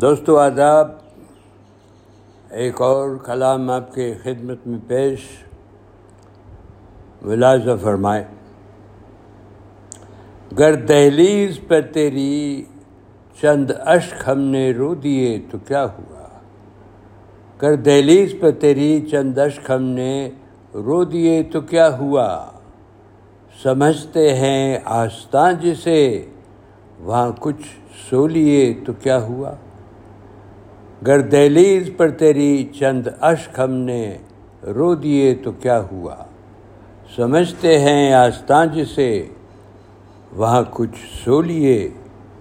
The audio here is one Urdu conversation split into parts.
دوستو آداب، ایک اور کلام آپ کے خدمت میں پیش ملازہ فرمائے۔ گر دہلیز پر تیری چند اشک ہم نے رو دیے تو کیا ہوا؟ گر دہلیز پر تیری چند اشک ہم نے رو دیے تو کیا ہوا؟ سمجھتے ہیں آستان جسے، وہاں کچھ سو لیے تو کیا ہوا؟ گر دہلیز پر تیری چند اشک ہم نے رو دیے تو کیا ہوا؟ سمجھتے ہیں آستان جسے وہاں کچھ سو لیے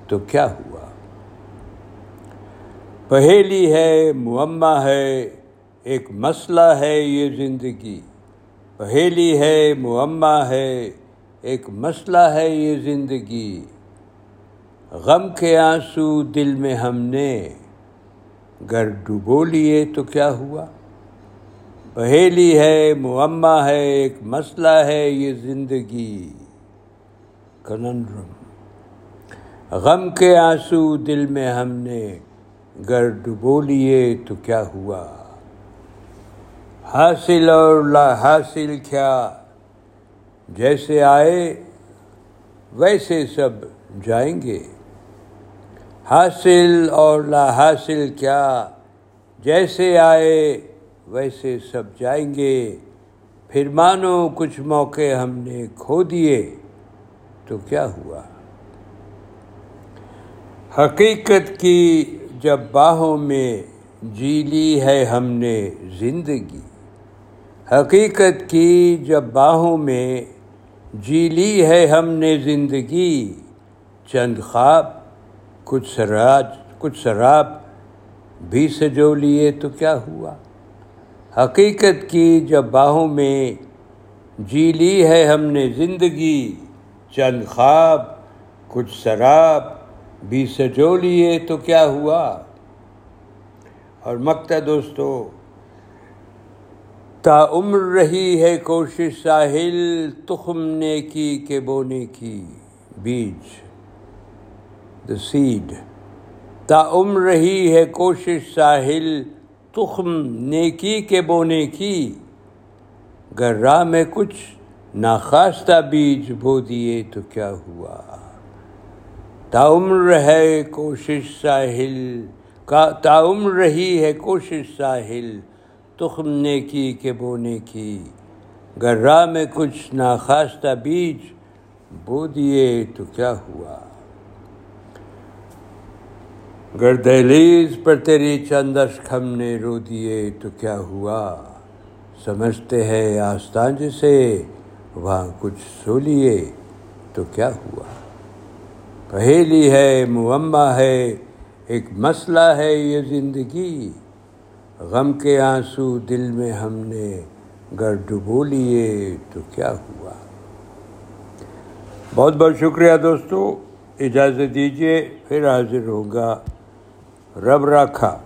تو کیا ہوا؟ پہیلی ہے معمہ ہے، ایک مسئلہ ہے یہ زندگی۔ پہیلی ہے معمہ ہے، ایک مسئلہ ہے یہ زندگی۔ غم کے آنسو دل میں ہم نے گر ڈبو لیے تو کیا ہوا؟ پہیلی ہے، معمہ ہے، ایک مسئلہ ہے، یہ زندگی۔ کننڈرم غم کے آنسو دل میں ہم نے، گر ڈبو لیے تو کیا ہوا؟ حاصل اور لا حاصل کیا؟ جیسے آئے، ویسے سب جائیں گے۔ حاصل اور لا حاصل کیا۔ جیسے آئے ویسے سب جائیں گے۔ پھر مانو کچھ موقع ہم نے کھو دیے۔ تو کیا ہوا؟ حقیقت کی جب باہوں میں جی لی ہے ہم نے زندگی۔ حقیقت کی جب باہوں میں جی لی ہے ہم نے زندگی۔ چند خواب کچھ سراج، کچھ شراب بھی سجو لیے تو کیا ہوا؟ حقیقت کی جب باہوں میں جی لی ہے ہم نے زندگی، چند خواب، کچھ شراب بھی سجو لیے تو کیا ہوا؟ اور مکتا دوستو، تا عمر رہی ہے کوشش ساحل تخم نے کی کے بونے کی، بیج۔ دا سیڈ تا عمر رہی ہے کوشش ساحل، تخم نیکی کے بونے کی۔ گر راہ میں کچھ ناخواستہ بیج بو دیے تو کیا ہوا۔ تا عمر ہے کوشش ساحل، کا تا عمر رہی ہے کوشش ساحل، تخم نیکی کے بونے کی۔ گر راہ میں کچھ ناخواستہ بیج بو دیے تو کیا ہوا۔ گر دہلیز پر تیری چندش ہم نے رو دیے، تو کیا ہوا؟ سمجھتے ہیں آستان جسے وہاں کچھ سو لیے، تو کیا ہوا؟ پہیلی ہے معمہ ہے، ایک مسئلہ ہے یہ زندگی۔ غم کے آنسو دل میں ہم نے گر ڈبو لیے، تو کیا ہوا؟ بہت بہت شکریہ دوستو، اجازت دیجیے پھر حاضر ہوگا۔ رب رکھا